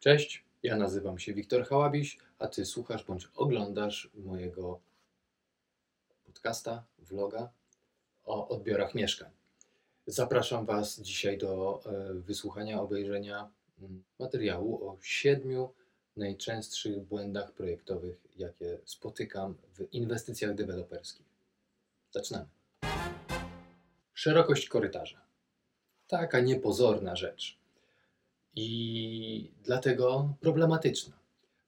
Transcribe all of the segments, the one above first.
Cześć, ja nazywam się Wiktor Hałabiś, a Ty słuchasz bądź oglądasz mojego podcasta, vloga o odbiorach mieszkań. Zapraszam Was dzisiaj do e, wysłuchania, obejrzenia mm, materiału o siedmiu najczęstszych błędach projektowych, jakie spotykam w inwestycjach deweloperskich. Zaczynamy. Szerokość korytarza. Taka niepozorna rzecz i dlatego problematyczna.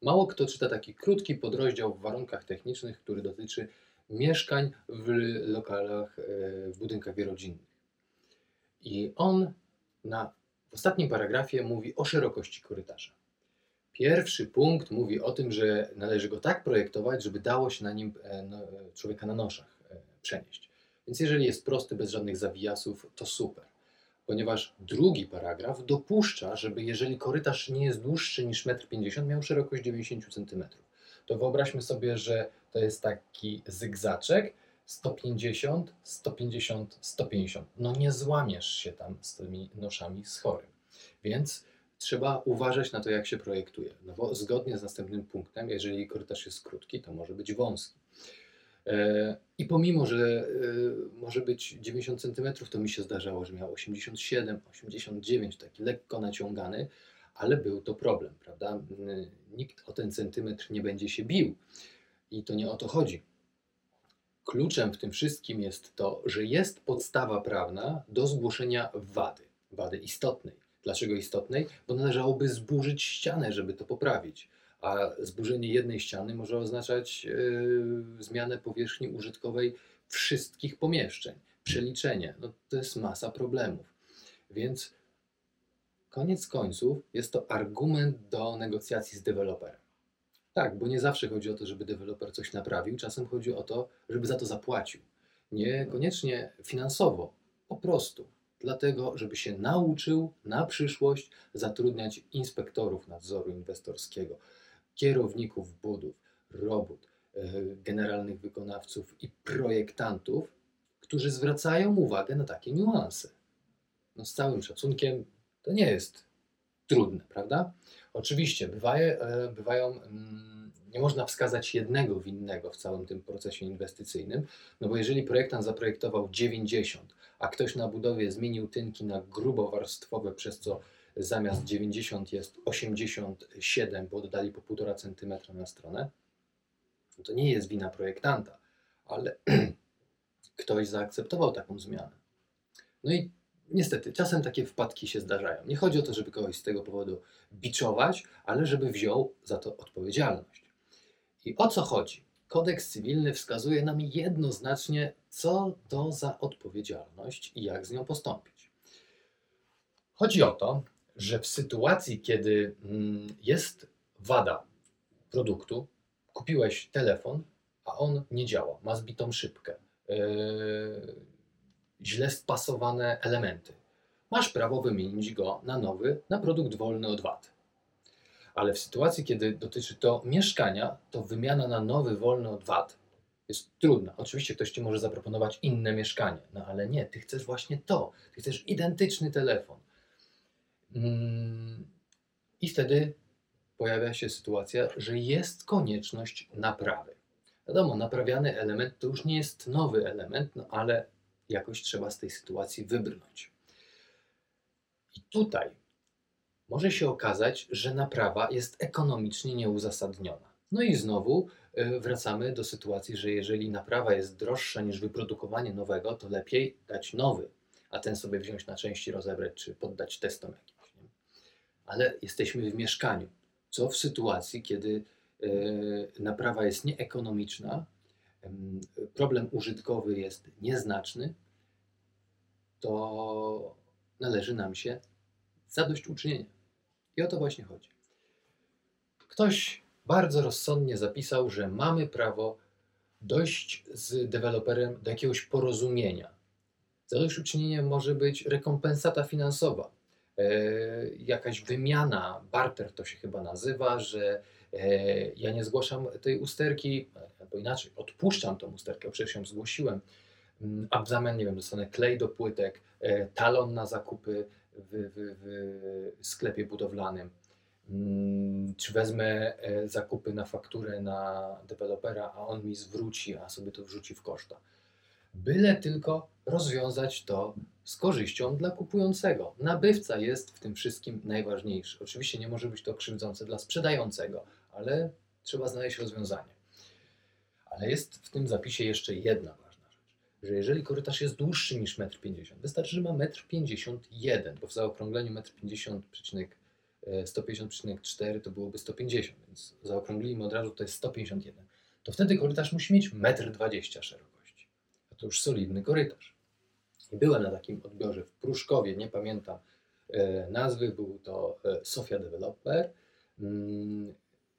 Mało kto czyta taki krótki podrozdział w warunkach technicznych, który dotyczy mieszkań w lokalach, e, w budynkach wielorodzinnych. I on na, w ostatnim paragrafie mówi o szerokości korytarza. Pierwszy punkt mówi o tym, że należy go tak projektować, żeby dało się na nim e, no, człowieka na noszach e, przenieść. Więc jeżeli jest prosty, bez żadnych zawijasów, to super ponieważ drugi paragraf dopuszcza, żeby jeżeli korytarz nie jest dłuższy niż 1,50 m, miał szerokość 90 cm. To wyobraźmy sobie, że to jest taki zygzaczek 150, 150, 150. No nie złamiesz się tam z tymi noszami z chorym. Więc trzeba uważać na to, jak się projektuje. No bo zgodnie z następnym punktem, jeżeli korytarz jest krótki, to może być wąski. E, I pomimo, że e, może być 90 cm, to mi się zdarzało, że miał 87, 89, taki lekko naciągany, ale był to problem, prawda? Nikt o ten centymetr nie będzie się bił i to nie o to chodzi. Kluczem w tym wszystkim jest to, że jest podstawa prawna do zgłoszenia wady, wady istotnej. Dlaczego istotnej? Bo należałoby zburzyć ścianę, żeby to poprawić a zburzenie jednej ściany może oznaczać yy, zmianę powierzchni użytkowej wszystkich pomieszczeń, przeliczenie. No, to jest masa problemów. Więc koniec końców jest to argument do negocjacji z deweloperem. Tak, bo nie zawsze chodzi o to, żeby deweloper coś naprawił, czasem chodzi o to, żeby za to zapłacił. Niekoniecznie finansowo, po prostu dlatego, żeby się nauczył na przyszłość zatrudniać inspektorów nadzoru inwestorskiego, kierowników budów, robót, e, generalnych wykonawców i projektantów, którzy zwracają uwagę na takie niuanse. No z całym szacunkiem, to nie jest trudne, prawda? Oczywiście bywaje, e, bywają, mm, nie można wskazać jednego winnego w całym tym procesie inwestycyjnym, no bo jeżeli projektant zaprojektował 90, a ktoś na budowie zmienił tynki na grubowarstwowe, przez co zamiast 90 jest 87, bo dodali po 1,5 cm na stronę, to nie jest wina projektanta, ale ktoś zaakceptował taką zmianę. No i niestety, czasem takie wpadki się zdarzają. Nie chodzi o to, żeby kogoś z tego powodu biczować, ale żeby wziął za to odpowiedzialność. I o co chodzi? Kodeks cywilny wskazuje nam jednoznacznie, co to za odpowiedzialność i jak z nią postąpić. Chodzi o to, że w sytuacji, kiedy mm, jest wada produktu, kupiłeś telefon, a on nie działa, ma zbitą szybkę, yy, źle spasowane elementy, masz prawo wymienić go na nowy, na produkt wolny od wad. Ale w sytuacji, kiedy dotyczy to mieszkania, to wymiana na nowy, wolny od wad jest trudna. Oczywiście ktoś ci może zaproponować inne mieszkanie, no ale nie, ty chcesz właśnie to. Ty chcesz identyczny telefon. Mm, I wtedy pojawia się sytuacja, że jest konieczność naprawy. Wiadomo, naprawiany element to już nie jest nowy element, no ale jakoś trzeba z tej sytuacji wybrnąć. I tutaj może się okazać, że naprawa jest ekonomicznie nieuzasadniona. No i znowu y, wracamy do sytuacji, że jeżeli naprawa jest droższa niż wyprodukowanie nowego, to lepiej dać nowy, a ten sobie wziąć na części, rozebrać czy poddać testom jakimś ale jesteśmy w mieszkaniu. Co w sytuacji, kiedy e, naprawa jest nieekonomiczna, problem użytkowy jest nieznaczny, to należy nam się zadośćuczynienie. I o to właśnie chodzi. Ktoś bardzo rozsądnie zapisał, że mamy prawo dojść z deweloperem do jakiegoś porozumienia. Zadośćuczynieniem może być rekompensata finansowa jakaś wymiana, barter to się chyba nazywa, że e, ja nie zgłaszam tej usterki, albo inaczej, odpuszczam tą usterkę, przecież ją zgłosiłem, mm, a w zamian, nie wiem, dostanę klej do płytek, e, talon na zakupy w, w, w sklepie budowlanym. Mm, Czy wezmę e, zakupy na fakturę na dewelopera, a on mi zwróci, a sobie to wrzuci w koszta. Byle tylko rozwiązać to z korzyścią dla kupującego. Nabywca jest w tym wszystkim najważniejszy. Oczywiście nie może być to krzywdzące dla sprzedającego, ale trzeba znaleźć rozwiązanie. Ale jest w tym zapisie jeszcze jedna ważna rzecz, że jeżeli korytarz jest dłuższy niż 1,50 m, wystarczy, że ma 1,51 m, bo w zaokrągleniu 1,50 m, 150,4 to byłoby 150, więc zaokrąglimy od razu to jest 151. To wtedy korytarz musi mieć 1,20 m szerokości. A to już solidny korytarz. Byłem na takim odbiorze w Pruszkowie, nie pamiętam e, nazwy, był to e, Sofia Developer. Mm,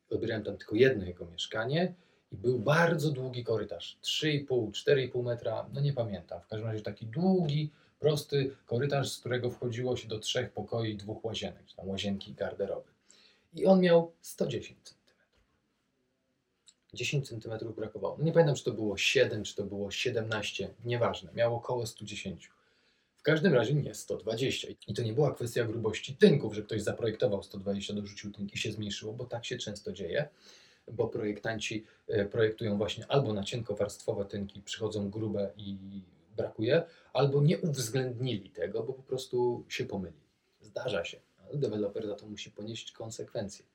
odbierałem tam tylko jedno jego mieszkanie i był bardzo długi korytarz, 3,5, 4,5 metra, no nie pamiętam. W każdym razie taki długi, prosty korytarz, z którego wchodziło się do trzech pokoi, dwóch łazienek, czy tam łazienki garderoby. I on miał 110 cm. 10 cm brakowało. No nie pamiętam, czy to było 7, czy to było 17, nieważne. Miało około 110. W każdym razie nie 120. I to nie była kwestia grubości tynków, że ktoś zaprojektował 120, dorzucił tynk i się zmniejszyło, bo tak się często dzieje, bo projektanci e, projektują właśnie albo na cienkowarstwowe tynki, przychodzą grube i brakuje, albo nie uwzględnili tego, bo po prostu się pomylili. Zdarza się, ale deweloper za to musi ponieść konsekwencje,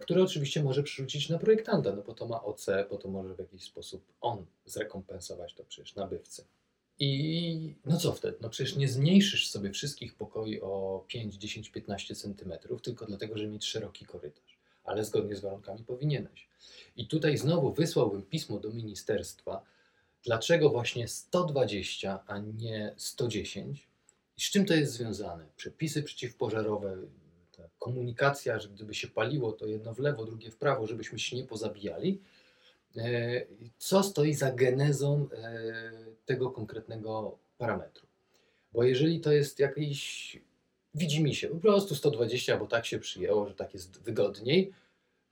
które oczywiście może przerzucić na projektanta, no bo to ma OC, bo to może w jakiś sposób on zrekompensować to przecież nabywcy. I no co wtedy? No przecież nie zmniejszysz sobie wszystkich pokoi o 5, 10, 15 centymetrów, tylko dlatego, że mieć szeroki korytarz. Ale zgodnie z warunkami powinieneś. I tutaj znowu wysłałbym pismo do ministerstwa, dlaczego właśnie 120, a nie 110 i z czym to jest związane. Przepisy przeciwpożarowe, komunikacja, że gdyby się paliło, to jedno w lewo, drugie w prawo, żebyśmy się nie pozabijali. E, Co stoi za genezą e, tego konkretnego parametru? Bo jeżeli to jest jakiś, widzi mi się, po prostu 120, bo tak się przyjęło, że tak jest wygodniej,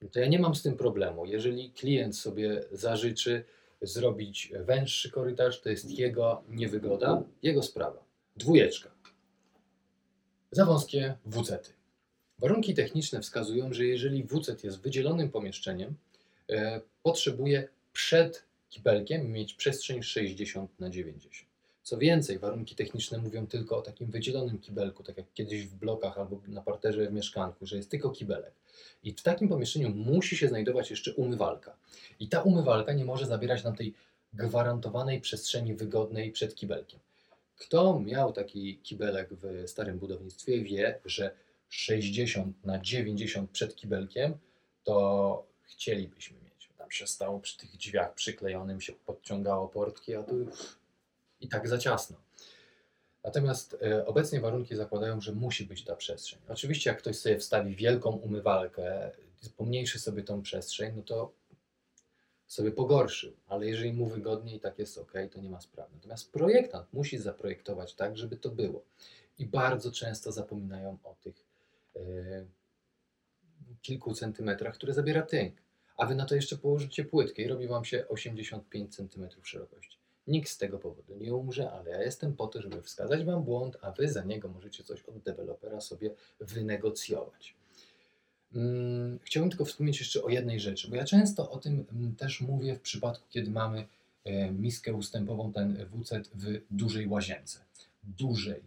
no to ja nie mam z tym problemu. Jeżeli klient sobie zażyczy zrobić węższy korytarz, to jest jego niewygoda, jego sprawa. Dwójeczka. Za wąskie WC-ty. Warunki techniczne wskazują, że jeżeli WC jest wydzielonym pomieszczeniem, e, potrzebuje przed kibelkiem mieć przestrzeń 60 na 90. Co więcej, warunki techniczne mówią tylko o takim wydzielonym kibelku, tak jak kiedyś w blokach albo na parterze w mieszkanku, że jest tylko kibelek. I w takim pomieszczeniu musi się znajdować jeszcze umywalka. I ta umywalka nie może zabierać nam tej gwarantowanej przestrzeni wygodnej przed kibelkiem. Kto miał taki kibelek w starym budownictwie, wie, że 60 na 90 przed kibelkiem to chcielibyśmy mieć. Tam się stało przy tych drzwiach przyklejonym, się podciągało portki, a tu i tak za ciasno. Natomiast e, obecnie warunki zakładają, że musi być ta przestrzeń. Oczywiście, jak ktoś sobie wstawi wielką umywalkę, pomniejszy sobie tą przestrzeń, no to sobie pogorszył, ale jeżeli mu wygodnie i tak jest ok, to nie ma sprawy. Natomiast projektant musi zaprojektować tak, żeby to było. I bardzo często zapominają o tych kilku centymetrach, które zabiera tynk. A wy na to jeszcze położycie płytkę i robi wam się 85 centymetrów szerokości. Nikt z tego powodu nie umrze, ale ja jestem po to, żeby wskazać wam błąd, a wy za niego możecie coś od dewelopera sobie wynegocjować. Mm, Chciałbym tylko wspomnieć jeszcze o jednej rzeczy, bo ja często o tym mm, też mówię w przypadku, kiedy mamy e, miskę ustępową, ten WC w dużej łazience. Dużej,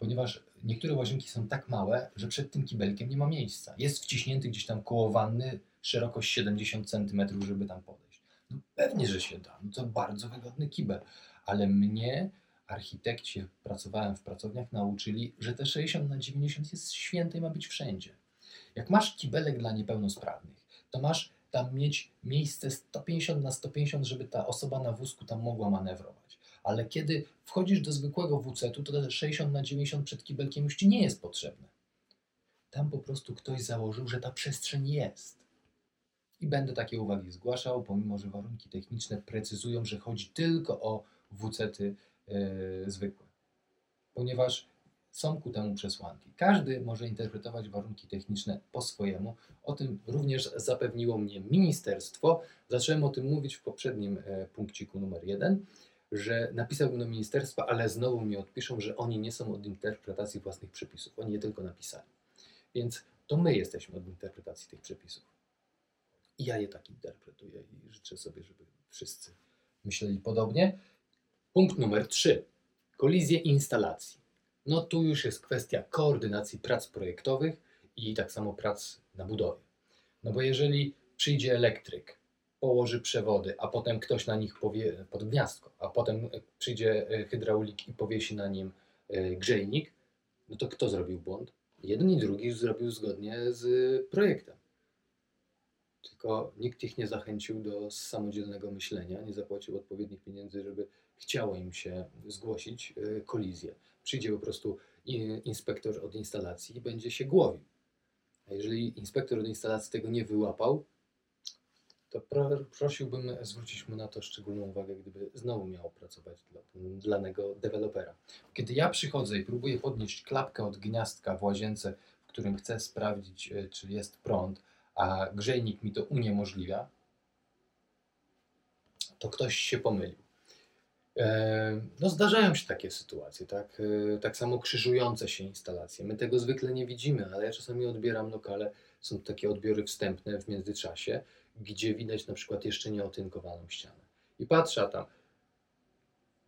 ponieważ niektóre łazienki są tak małe, że przed tym kibelkiem nie ma miejsca. Jest wciśnięty gdzieś tam koło wanny, szerokość 70 cm, żeby tam podejść. No pewnie, że się da. No to bardzo wygodny kibel, ale mnie architekci, pracowałem w pracowniach, nauczyli, że te 60 na 90 jest święte i ma być wszędzie. Jak masz kibelek dla niepełnosprawnych, to masz tam mieć miejsce 150 na 150, żeby ta osoba na wózku tam mogła manewrować. Ale kiedy wchodzisz do zwykłego WC-tu, to te 60 na 90 przed kibelkiem już ci nie jest potrzebne. Tam po prostu ktoś założył, że ta przestrzeń jest. I będę takie uwagi zgłaszał, pomimo że warunki techniczne precyzują, że chodzi tylko o WC-ty yy, zwykłe. Ponieważ są ku temu przesłanki. Każdy może interpretować warunki techniczne po swojemu. O tym również zapewniło mnie ministerstwo. Zacząłem o tym mówić w poprzednim e, punkciku numer jeden, że napisałbym do ministerstwa, ale znowu mi odpiszą, że oni nie są od interpretacji własnych przepisów. Oni je tylko napisali. Więc To my jesteśmy od interpretacji tych przepisów. I ja je tak interpretuję i życzę sobie, żeby wszyscy myśleli podobnie. Punkt numer 3. Kolizje instalacji. No tu już jest kwestia koordynacji prac projektowych i tak samo prac na budowie. No bo jeżeli przyjdzie elektryk, położy przewody, a potem ktoś na nich powie pod gniazdko, a potem przyjdzie e, hydraulik i powiesi na nim e, grzejnik, no to kto zrobił błąd? Jeden i drugi zrobił zgodnie z projektem. Tylko nikt ich nie zachęcił do samodzielnego myślenia, nie zapłacił odpowiednich pieniędzy, żeby chciało im się zgłosić e, kolizję. Przyjdzie po prostu inspektor od instalacji i będzie się głowił. A jeżeli inspektor od instalacji tego nie wyłapał, to pro, prosiłbym zwrócić mu na to szczególną uwagę, gdyby znowu miał pracować dla danego dewelopera. Kiedy ja przychodzę i próbuję podnieść klapkę od gniazdka w łazience, w którym chcę sprawdzić, e, czy jest prąd, a grzejnik mi to uniemożliwia, to ktoś się pomylił. E, no zdarzają się takie sytuacje, tak? E, tak samo krzyżujące się instalacje. My tego zwykle nie widzimy, ale ja czasami odbieram lokale, są takie odbiory wstępne w międzyczasie, gdzie widać na przykład jeszcze nieotynkowaną ścianę. I patrzę tam,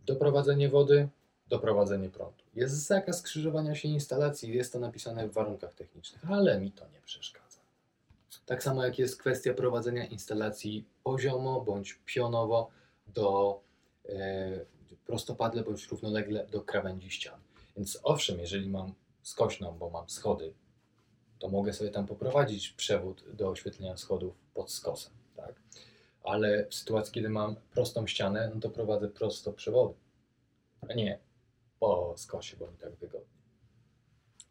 doprowadzenie wody, doprowadzenie prądu. Jest zakaz skrzyżowania się instalacji, jest to napisane w warunkach technicznych, ale mi to nie przeszkadza. Tak samo jak jest kwestia prowadzenia instalacji poziomo bądź pionowo do e, prostopadle bądź równolegle do krawędzi ścian. Więc owszem, jeżeli mam skośną, bo mam schody, to mogę sobie tam poprowadzić przewód do oświetlenia schodów pod skosem, tak? Ale w sytuacji, kiedy mam prostą ścianę, no to prowadzę prosto przewody, a nie po skosie, bo mi tak wygodnie.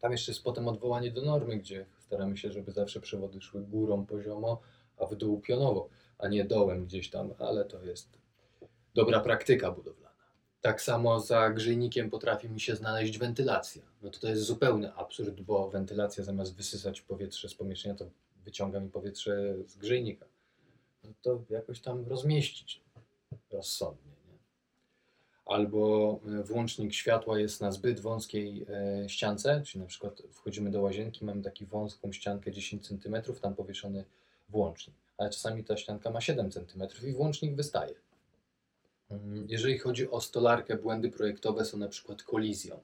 Tam jeszcze jest potem odwołanie do normy, gdzie staramy się, żeby zawsze przewody szły górą poziomo, a w dół pionowo, a nie dołem gdzieś tam, ale to jest dobra praktyka budowlana. Tak samo za grzejnikiem potrafi mi się znaleźć wentylacja. No to to jest zupełny absurd, bo wentylacja zamiast wysysać powietrze z pomieszczenia, to wyciąga mi powietrze z grzejnika. No to jakoś tam rozmieścić rozsądnie albo e, włącznik światła jest na zbyt wąskiej e, ściance, czyli na przykład wchodzimy do łazienki, mamy taką wąską ściankę 10 cm, tam powieszony włącznik, ale czasami ta ścianka ma 7 cm i włącznik wystaje. Mm, jeżeli chodzi o stolarkę, błędy projektowe są na przykład kolizją,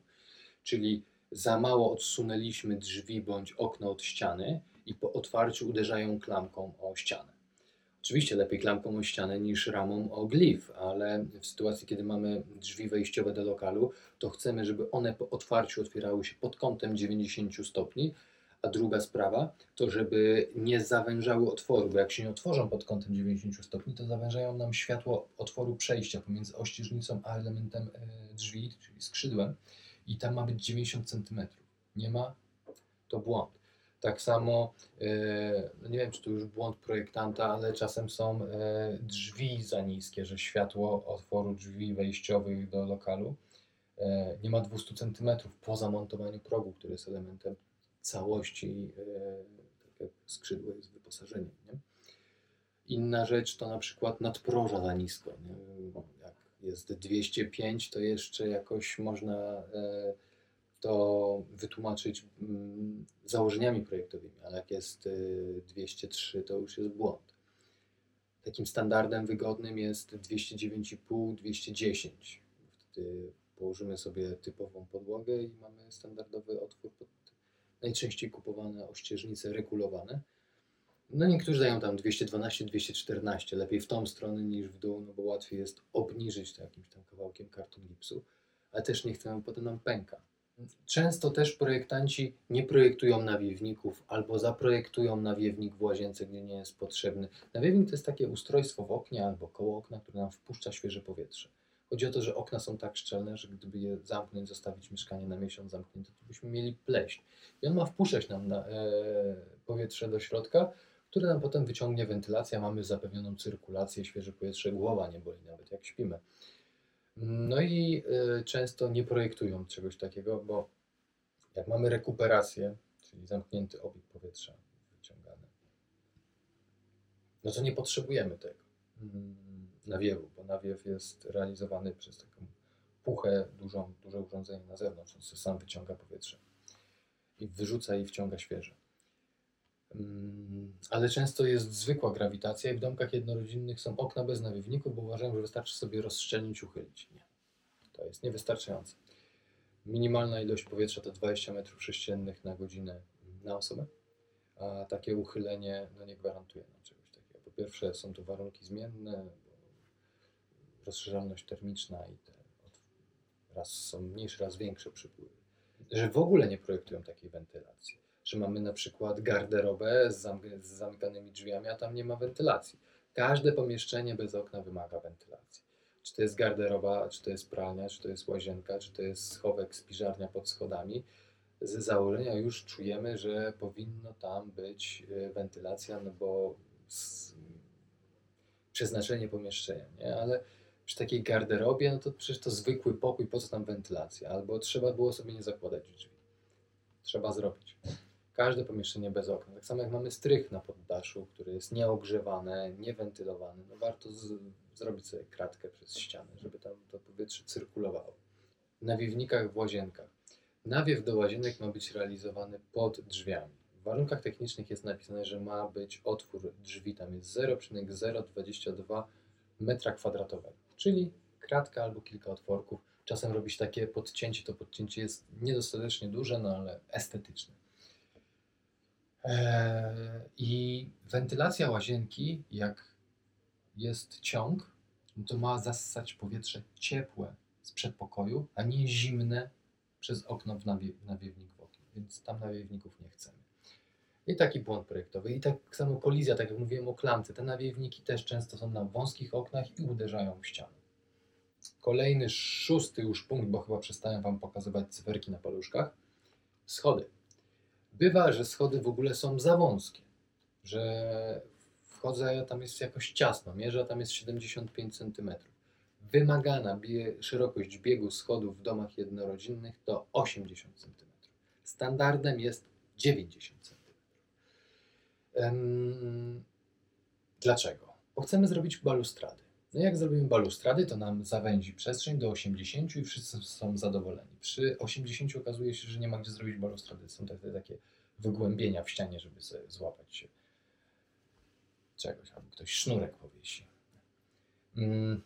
czyli za mało odsunęliśmy drzwi bądź okno od ściany i po otwarciu uderzają klamką o ścianę. Oczywiście lepiej klamką o ścianę niż ramą o glif, ale w sytuacji, kiedy mamy drzwi wejściowe do lokalu, to chcemy, żeby one po otwarciu otwierały się pod kątem 90 stopni, a druga sprawa to, żeby nie zawężały otworu, bo jak się nie otworzą pod kątem 90 stopni, to zawężają nam światło otworu przejścia pomiędzy ościeżnicą a elementem e, drzwi, czyli skrzydłem i tam ma być 90 cm. Nie ma, to błąd. Tak samo, e, no nie wiem czy to już błąd projektanta, ale czasem są e, drzwi za niskie, że światło otworu drzwi wejściowych do lokalu nie ma 200 cm po zamontowaniu progu, który jest elementem całości, tak jak skrzydło jest wyposażeniem. Nie? Inna rzecz to na przykład nadproża za nisko. Nie? Jak jest 205, to jeszcze jakoś można to wytłumaczyć mm, założeniami projektowymi, ale jak jest 203, y, to już jest błąd. Takim standardem wygodnym jest 209,5, 210. Wtedy położymy sobie typową podłogę i mamy standardowy otwór pod najczęściej kupowane ościeżnice regulowane. No niektórzy dają tam 212, 214, lepiej w tą stronę niż w dół, no bo łatwiej jest obniżyć to jakimś tam kawałkiem karton gipsu, ale też nie chcemy, potem nam pęka. Często też projektanci nie projektują nawiewników albo zaprojektują nawiewnik w łazience, gdzie nie jest potrzebny. Nawiewnik to jest takie ustrojstwo w oknie albo koło okna, które nam wpuszcza świeże powietrze. Chodzi o to, że okna są tak szczelne, że gdyby je zamknąć, zostawić mieszkanie na miesiąc zamknięte, to byśmy mieli pleśń. I on ma wpuszczać nam na, e, powietrze do środka, które nam potem wyciągnie wentylacja, mamy zapewnioną cyrkulację, świeże powietrze, głowa nie boli nawet jak śpimy. No i y, często nie projektują czegoś takiego, bo jak mamy rekuperację, czyli zamknięty obieg powietrza wyciągany, no to nie potrzebujemy tego mm, nawiewu, bo nawiew jest realizowany przez taką puchę, dużą, duże urządzenie na zewnątrz, on sam wyciąga powietrze i wyrzuca i wciąga świeże. Mm, Ale często jest zwykła grawitacja i w domkach jednorodzinnych są okna bez nawiewników, bo uważają, że wystarczy sobie rozszczelnić, uchylić. Nie. To jest niewystarczające. Minimalna ilość powietrza to 20 m3 na godzinę na osobę, a takie uchylenie no, nie gwarantuje nam czegoś takiego. Po pierwsze są to warunki zmienne, rozszerzalność termiczna i te raz są mniejsze, raz większe przypływy. Że w ogóle nie projektują takiej wentylacji. Że mamy na przykład garderobę z, zamk- z zamykanymi drzwiami, a tam nie ma wentylacji. Każde pomieszczenie bez okna wymaga wentylacji. Czy to jest garderoba, czy to jest pralnia, czy to jest łazienka, czy to jest schowek, spiżarnia pod schodami. Z założenia już czujemy, że powinno tam być e, wentylacja, no bo przeznaczenie pomieszczenia, nie? Ale przy takiej garderobie, no to przecież to zwykły pokój, po co tam wentylacja? Albo trzeba było sobie nie zakładać drzwi. Trzeba zrobić. Każde pomieszczenie bez okna. Tak samo jak mamy strych na poddaszu, który jest nieogrzewane, niewentylowany, no warto zrobić sobie kratkę przez ścianę, żeby tam to powietrze cyrkulowało. Nawiewnikach w łazienkach. Nawiew do łazienek ma być realizowany pod drzwiami. W warunkach technicznych jest napisane, że ma być otwór drzwi, tam jest 0,022 metra kwadratowego, czyli kratka albo kilka otworków. Czasem robić takie podcięcie, to podcięcie jest niedostatecznie duże, no ale estetyczne. Eee, I wentylacja łazienki, jak jest ciąg, no to ma zassać powietrze ciepłe z przedpokoju, a nie zimne przez okno w, nawie, w nawiewnik w więc tam nawiewników nie chcemy. I taki błąd projektowy. I tak samo kolizja, tak jak mówiłem o klamce. Te nawiewniki też często są na wąskich oknach i uderzają w ścianę. Kolejny, szósty już punkt, bo chyba przestałem Wam pokazywać cyferki na paluszkach. Schody. Bywa, że schody w ogóle są za wąskie, że wchodzę, tam jest jakoś ciasno, mierzę, tam jest 75 cm. Wymagana bie, szerokość biegu schodów w domach jednorodzinnych to 80 cm. Standardem jest 90 cm. Dlaczego? Bo chcemy zrobić balustrady. No jak zrobimy balustrady, to nam zawęzi przestrzeń do 80 i wszyscy są zadowoleni. Przy 80 okazuje się, że nie ma gdzie zrobić balustrady. Są takie, takie wygłębienia w ścianie, żeby sobie złapać się czegoś, albo ktoś sznurek powiesi. Mm,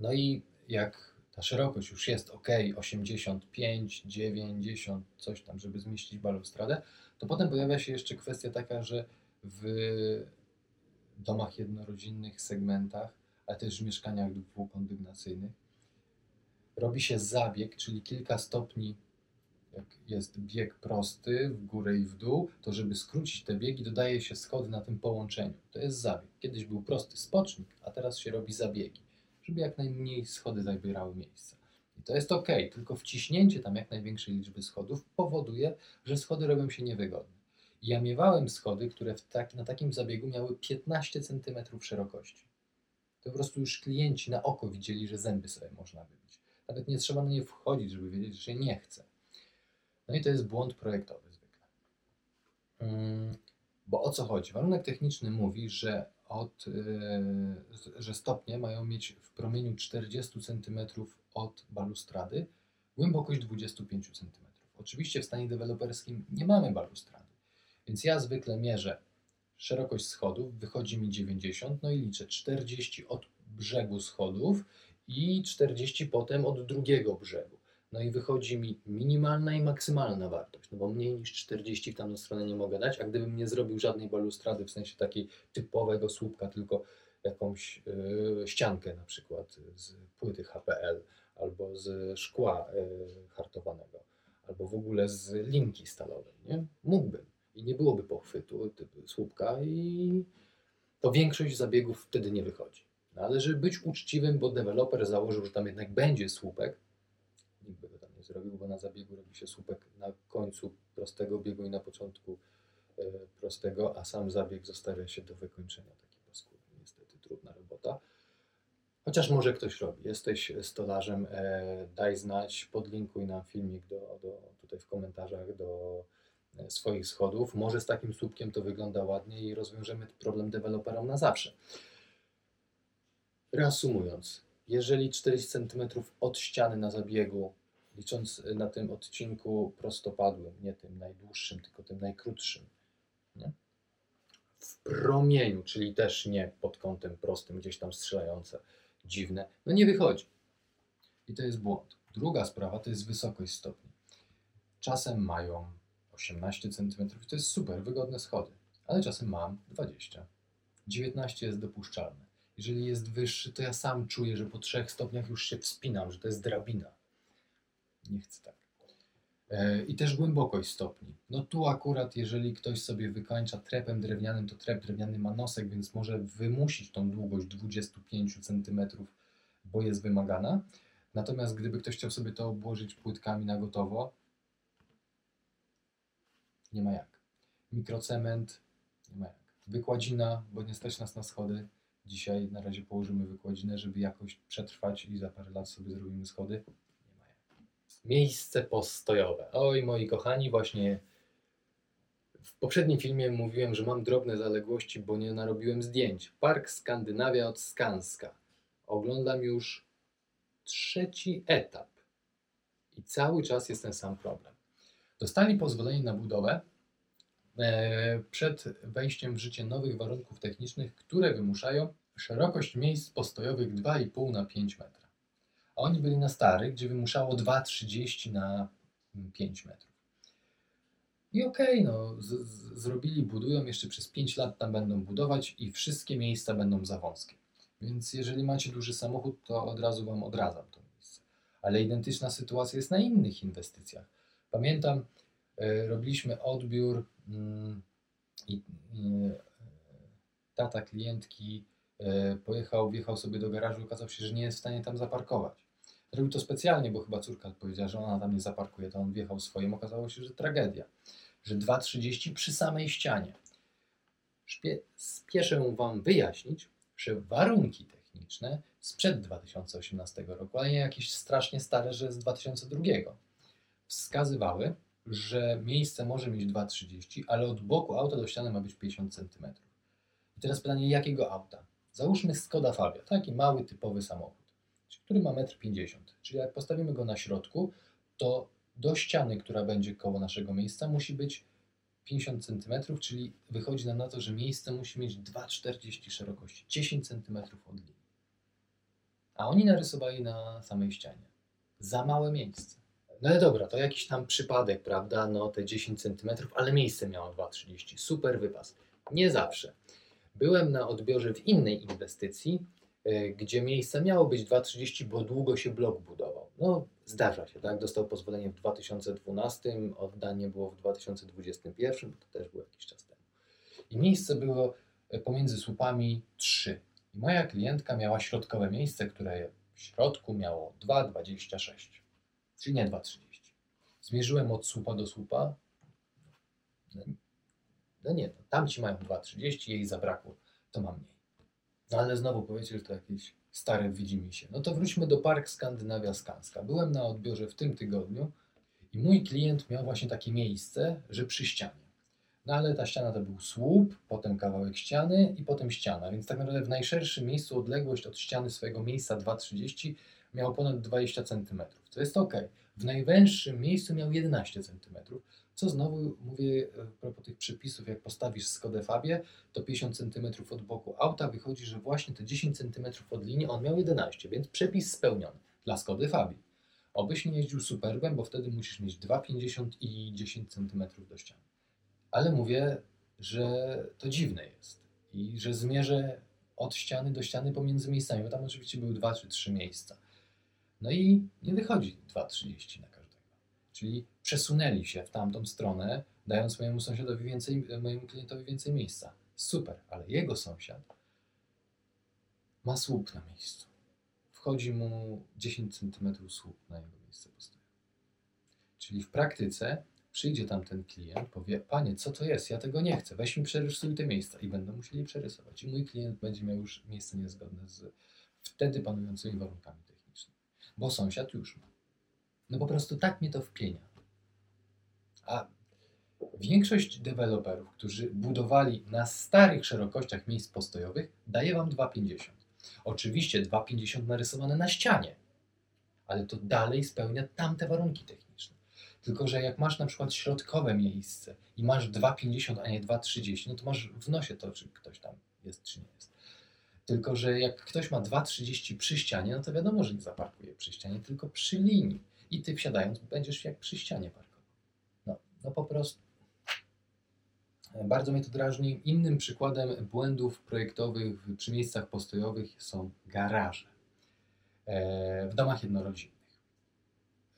No i jak ta szerokość już jest ok, 85, 90, coś tam, żeby zmieścić balustradę, to potem pojawia się jeszcze kwestia taka, że w domach jednorodzinnych, segmentach, ale też w mieszkaniach dwukondygnacyjnych robi się zabieg, czyli kilka stopni, jak jest bieg prosty w górę i w dół, to żeby skrócić te biegi, dodaje się schody na tym połączeniu. To jest zabieg. Kiedyś był prosty spocznik, a teraz się robi zabiegi, żeby jak najmniej schody zabierały miejsce. I to jest ok, tylko wciśnięcie tam jak największej liczby schodów powoduje, że schody robią się niewygodne. Ja miewałem schody, które tak, na takim zabiegu miały 15 cm szerokości. To po prostu już klienci na oko widzieli, że zęby sobie można wybić. Nawet nie trzeba na nie wchodzić, żeby wiedzieć, że się nie chce. No i to jest błąd projektowy zwykle. Mm, Bo o co chodzi? Warunek techniczny mówi, że, od, z- że stopnie mają mieć w promieniu 40 cm od balustrady głębokość 25 cm. Oczywiście w stanie deweloperskim nie mamy balustrady, więc ja zwykle mierzę szerokość schodów, wychodzi mi 90, no i liczę 40 od brzegu schodów i 40 potem od drugiego brzegu. No i wychodzi mi minimalna i maksymalna wartość, no bo mniej niż 40 w tamtą stronę nie mogę dać, a gdybym nie zrobił żadnej balustrady, w sensie takiej typowego słupka, tylko jakąś yy, ściankę na przykład z płyty HPL albo z szkła yy, hartowanego, albo w ogóle z linki stalowej, nie? Mógłbym i nie byłoby pochwytu słupka i to większość zabiegów wtedy nie wychodzi. No ale żeby być uczciwym, bo deweloper założył, że tam jednak będzie słupek, nikt by go tam nie zrobił, bo na zabiegu robi się słupek na końcu prostego biegu i na początku e, prostego, a sam zabieg zostawia się do wykończenia taki paskudny. Niestety trudna robota. Chociaż może ktoś robi. Jesteś stolarzem, e, daj znać, podlinkuj nam filmik do, do, tutaj w komentarzach do e, swoich schodów. Może z takim słupkiem to wygląda ładnie i rozwiążemy problem deweloperom na zawsze. Reasumując, jeżeli 40 cm od ściany na zabiegu, licząc na tym odcinku prostopadłym, nie tym najdłuższym, tylko tym najkrótszym, Nie? W promieniu, czyli też nie pod kątem prostym, gdzieś tam strzelające, dziwne, no nie wychodzi. I to jest błąd. Druga sprawa to jest wysokość stopni. Czasem mają 18 cm, to jest super, wygodne schody, ale czasem mam 20. 19 jest dopuszczalne. Jeżeli jest wyższy, to ja sam czuję, że po trzech stopniach już się wspinam, że to jest drabina. Nie chcę tak. E, I też głębokość stopni. No tu akurat, jeżeli ktoś sobie wykańcza trepem drewnianym, to trep drewniany ma nosek, więc może wymusić tą długość 25 cm, bo jest wymagana. Natomiast gdyby ktoś chciał sobie to obłożyć płytkami na gotowo, nie ma jak. Mikrocement, nie ma jak. Wykładzina, bo nie stać nas na schody. Dzisiaj na razie położymy wykładzinę, żeby jakoś przetrwać i za parę lat sobie zrobimy schody. Nie ma jak. Miejsce postojowe. Oj, moi kochani, właśnie w poprzednim filmie mówiłem, że mam drobne zaległości, bo nie narobiłem zdjęć. Park Skandynawia od Skanska. Oglądam już trzeci etap. I cały czas jest ten sam problem. Dostali pozwolenie na budowę przed wejściem w życie nowych warunków technicznych, które wymuszają szerokość miejsc postojowych 2,5 na 5 metra. A oni byli na starych, gdzie wymuszało 2,30 na 5 metrów. I okej, okay, no, z, z, zrobili, budują, jeszcze przez 5 lat tam będą budować i wszystkie miejsca będą za wąskie. Więc jeżeli macie duży samochód, to od razu Wam odradzam to miejsce. Ale identyczna sytuacja jest na innych inwestycjach. Pamiętam, e, robiliśmy odbiór mm, i e, tata klientki e, pojechał, wjechał sobie do garażu, okazał się, że nie jest w stanie tam zaparkować. Zrobił to specjalnie, bo chyba córka powiedziała, że ona tam nie zaparkuje, to on wjechał swoim, okazało się, że tragedia. Że 2,30 przy samej ścianie. Spieszę Wam wyjaśnić, że warunki techniczne sprzed 2018 roku, ale nie jakieś strasznie stare, że z 2002, wskazywały, że miejsce może mieć 2,30, ale od boku auta do ściany ma być 50 cm. I teraz pytanie, jakiego auta? Załóżmy Skoda Fabia, taki mały, typowy samochód, który ma 1,50 m. Czyli jak postawimy go na środku, to do ściany, która będzie koło naszego miejsca, musi być 50 cm, czyli wychodzi nam na to, że miejsce musi mieć 2,40 szerokości, 10 cm od linii. A oni narysowali na samej ścianie. Za małe miejsce. No ale dobra, to jakiś tam przypadek, prawda? No te 10 cm, ale miejsce miało 2,30. Super wypas. Nie zawsze. Byłem na odbiorze w innej inwestycji, E, gdzie miejsce miało być 2,30, bo długo się blok budował. No, zdarza się, tak? Dostał pozwolenie w 2012, oddanie było w 2021, bo to też było jakiś czas temu. I miejsce było e, pomiędzy słupami 3. I moja klientka miała środkowe miejsce, które w środku miało 2,26, czyli nie 2,30. Zmierzyłem od słupa do słupa. No, no nie, no, tamci mają 2,30, jej zabrakło, to mam mniej. No ale znowu powiecie, że to jakieś stare widzi mi się. No to wróćmy do Park Skandynawia Skanska. Byłem na odbiorze w tym tygodniu i mój klient miał właśnie takie miejsce, że przy ścianie. No ale ta ściana to był słup, potem kawałek ściany i potem ściana, więc tak naprawdę w najszerszym miejscu odległość od ściany swojego miejsca 2,30 miał ponad 20 cm. To jest ok. W najwęższym miejscu miał 11 cm, co znowu mówię e, propos tych przepisów, jak postawisz Skodę Fabię, to 50 cm od boku auta wychodzi, że właśnie te 10 cm od linii on miał 11, więc przepis spełniony dla Skody Fabii. Obyś nie jeździł Superbem, bo wtedy musisz mieć 2,50 i 10 cm do ściany. Ale mówię, że to dziwne jest i że zmierzę od ściany do ściany pomiędzy miejscami, bo tam oczywiście były dwa czy trzy miejsca. No i nie wychodzi 2,30 na każdego. Czyli przesunęli się w tamtą stronę, dając mojemu sąsiadowi więcej, mojemu klientowi więcej miejsca. Super, ale jego sąsiad ma słup na miejscu. Wchodzi mu 10 cm słup na jego miejsce postoju. Czyli w praktyce przyjdzie tam ten klient, powie, panie, co to jest? Ja tego nie chcę, weź mi przerysuj te miejsca i będą musieli przerysować. I mój klient będzie miał już miejsce niezgodne z wtedy panującymi warunkami bo sąsiad już ma. No po prostu tak mnie to wpienia. A większość deweloperów, którzy budowali na starych szerokościach miejsc postojowych, daje Wam 2,50. Oczywiście 2,50 narysowane na ścianie, ale to dalej spełnia tamte warunki techniczne. Tylko, że jak masz na przykład środkowe miejsce i masz 2,50, a nie 2,30, no to masz w nosie to, czy ktoś tam jest, czy nie jest. Tylko, że jak ktoś ma 2,30 przy ścianie, no to wiadomo, że nie zaparkuje przy ścianie, tylko przy linii. I ty wsiadając będziesz jak przy ścianie parkował. No, no po prostu. Bardzo mnie to drażni. Innym przykładem błędów projektowych przy miejscach postojowych są garaże e, w domach jednorodzinnych.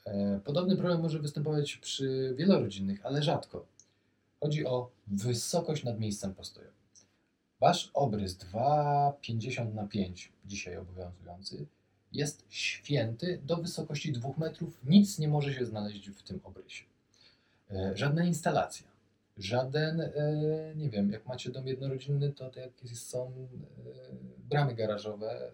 E, podobny problem może występować przy wielorodzinnych, ale rzadko. Chodzi o wysokość nad miejscem postojowym. Wasz obrys 2,50 na 5, dzisiaj obowiązujący, jest święty do wysokości 2 metrów. Nic nie może się znaleźć w tym obrysie. E, żadna instalacja, żaden, e, nie wiem, jak macie dom jednorodzinny, to jakieś są bramy garażowe,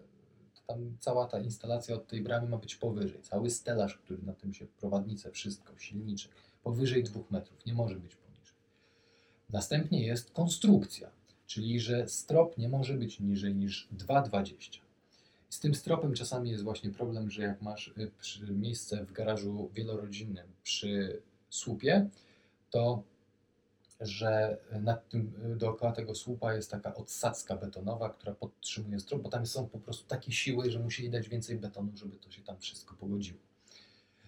tam cała ta instalacja od tej bramy ma być powyżej. Cały stelaż, który na tym się, prowadnice, wszystko, silniczek, powyżej 2 metrów, nie może być poniżej. Następnie jest konstrukcja, czyli że strop nie może być niżej niż 2,20. Z tym stropem czasami jest właśnie problem, że jak masz y, miejsce w garażu wielorodzinnym przy słupie, to że nad tym, dookoła tego słupa jest taka odsadzka betonowa, która podtrzymuje strop, bo tam są po prostu takie siły, że musieli dać więcej betonu, żeby to się tam wszystko pogodziło.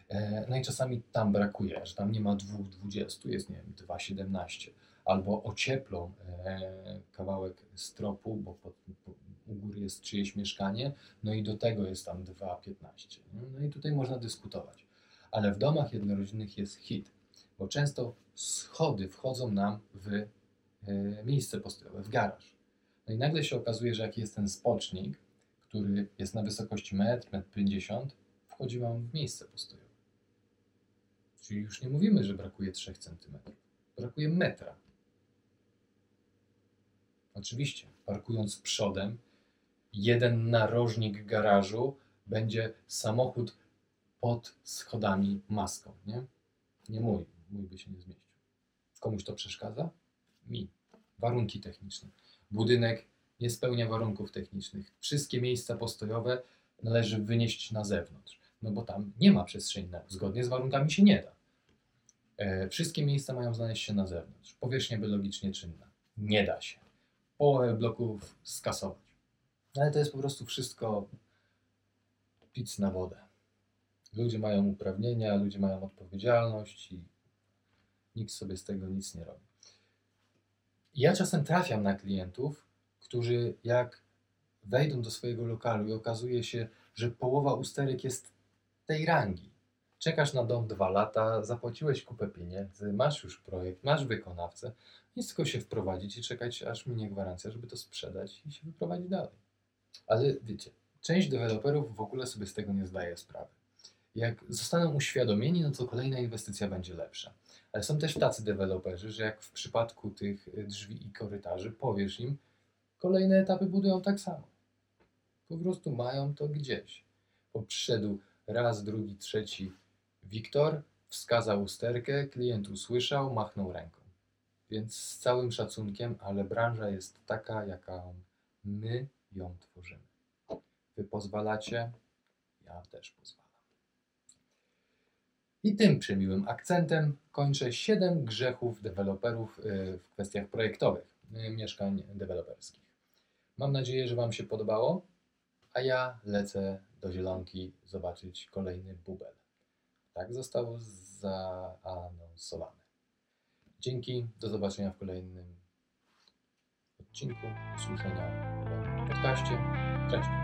E, no i czasami tam brakuje, że tam nie ma 2,20, jest nie wiem, 2,17. Albo ocieplą e, kawałek stropu, bo pod, u góry jest czyjeś mieszkanie, no i do tego jest tam 2,15. No i tutaj można dyskutować. Ale w domach jednorodzinnych jest hit bo często schody wchodzą nam w e, miejsce postojowe, w garaż. No i nagle się okazuje, że jaki jest ten spocznik, który jest na wysokości 1, 1,50 m, wchodzi Wam w miejsce postojowe. Czyli już nie mówimy, że brakuje 3 cm. Brakuje metra. Oczywiście, parkując przodem, jeden narożnik garażu będzie samochód pod schodami maską, nie? Nie mój mój by się nie zmieścił. Komuś to przeszkadza? Mi. Warunki techniczne. Budynek nie spełnia warunków technicznych. Wszystkie miejsca postojowe należy wynieść na zewnątrz, no bo tam nie ma przestrzeni na zgodnie z warunkami się nie da. E, wszystkie miejsca mają znaleźć się na zewnątrz. Powierzchnia biologicznie czynna. Nie da się. Połowę bloków skasować. Ale to jest po prostu wszystko pic na wodę. Ludzie mają uprawnienia, ludzie mają odpowiedzialność i Nikt sobie z tego nic nie robi. Ja czasem trafiam na klientów, którzy jak wejdą do swojego lokalu i okazuje się, że połowa usterek jest tej rangi. Czekasz na dom dwa lata, zapłaciłeś kupę pieniędzy, masz już projekt, masz wykonawcę, nic tylko się wprowadzić i czekać, aż minie gwarancja, żeby to sprzedać i się wyprowadzić dalej. Ale wiecie, część deweloperów w ogóle sobie z tego nie zdaje sprawy. Jak zostaną uświadomieni, no to kolejna inwestycja będzie lepsza. Ale są też tacy deweloperzy, że jak w przypadku tych drzwi i korytarzy powiesz im, kolejne etapy budują tak samo. Po prostu mają to gdzieś. Bo przyszedł raz, drugi, trzeci Wiktor, wskazał usterkę, klient usłyszał, machnął ręką. Więc z całym szacunkiem, ale branża jest taka, jaką my ją tworzymy. Wy pozwalacie, ja też pozwalam. I tym przemiłym akcentem kończę 7 grzechów deweloperów y, w kwestiach projektowych y, mieszkań deweloperskich. Mam nadzieję, że Wam się podobało, a ja lecę do Zielonki zobaczyć kolejny bubel. Tak został zaanonsowany. Dzięki, do zobaczenia w kolejnym odcinku, usłyszenia w podcaście. Cześć!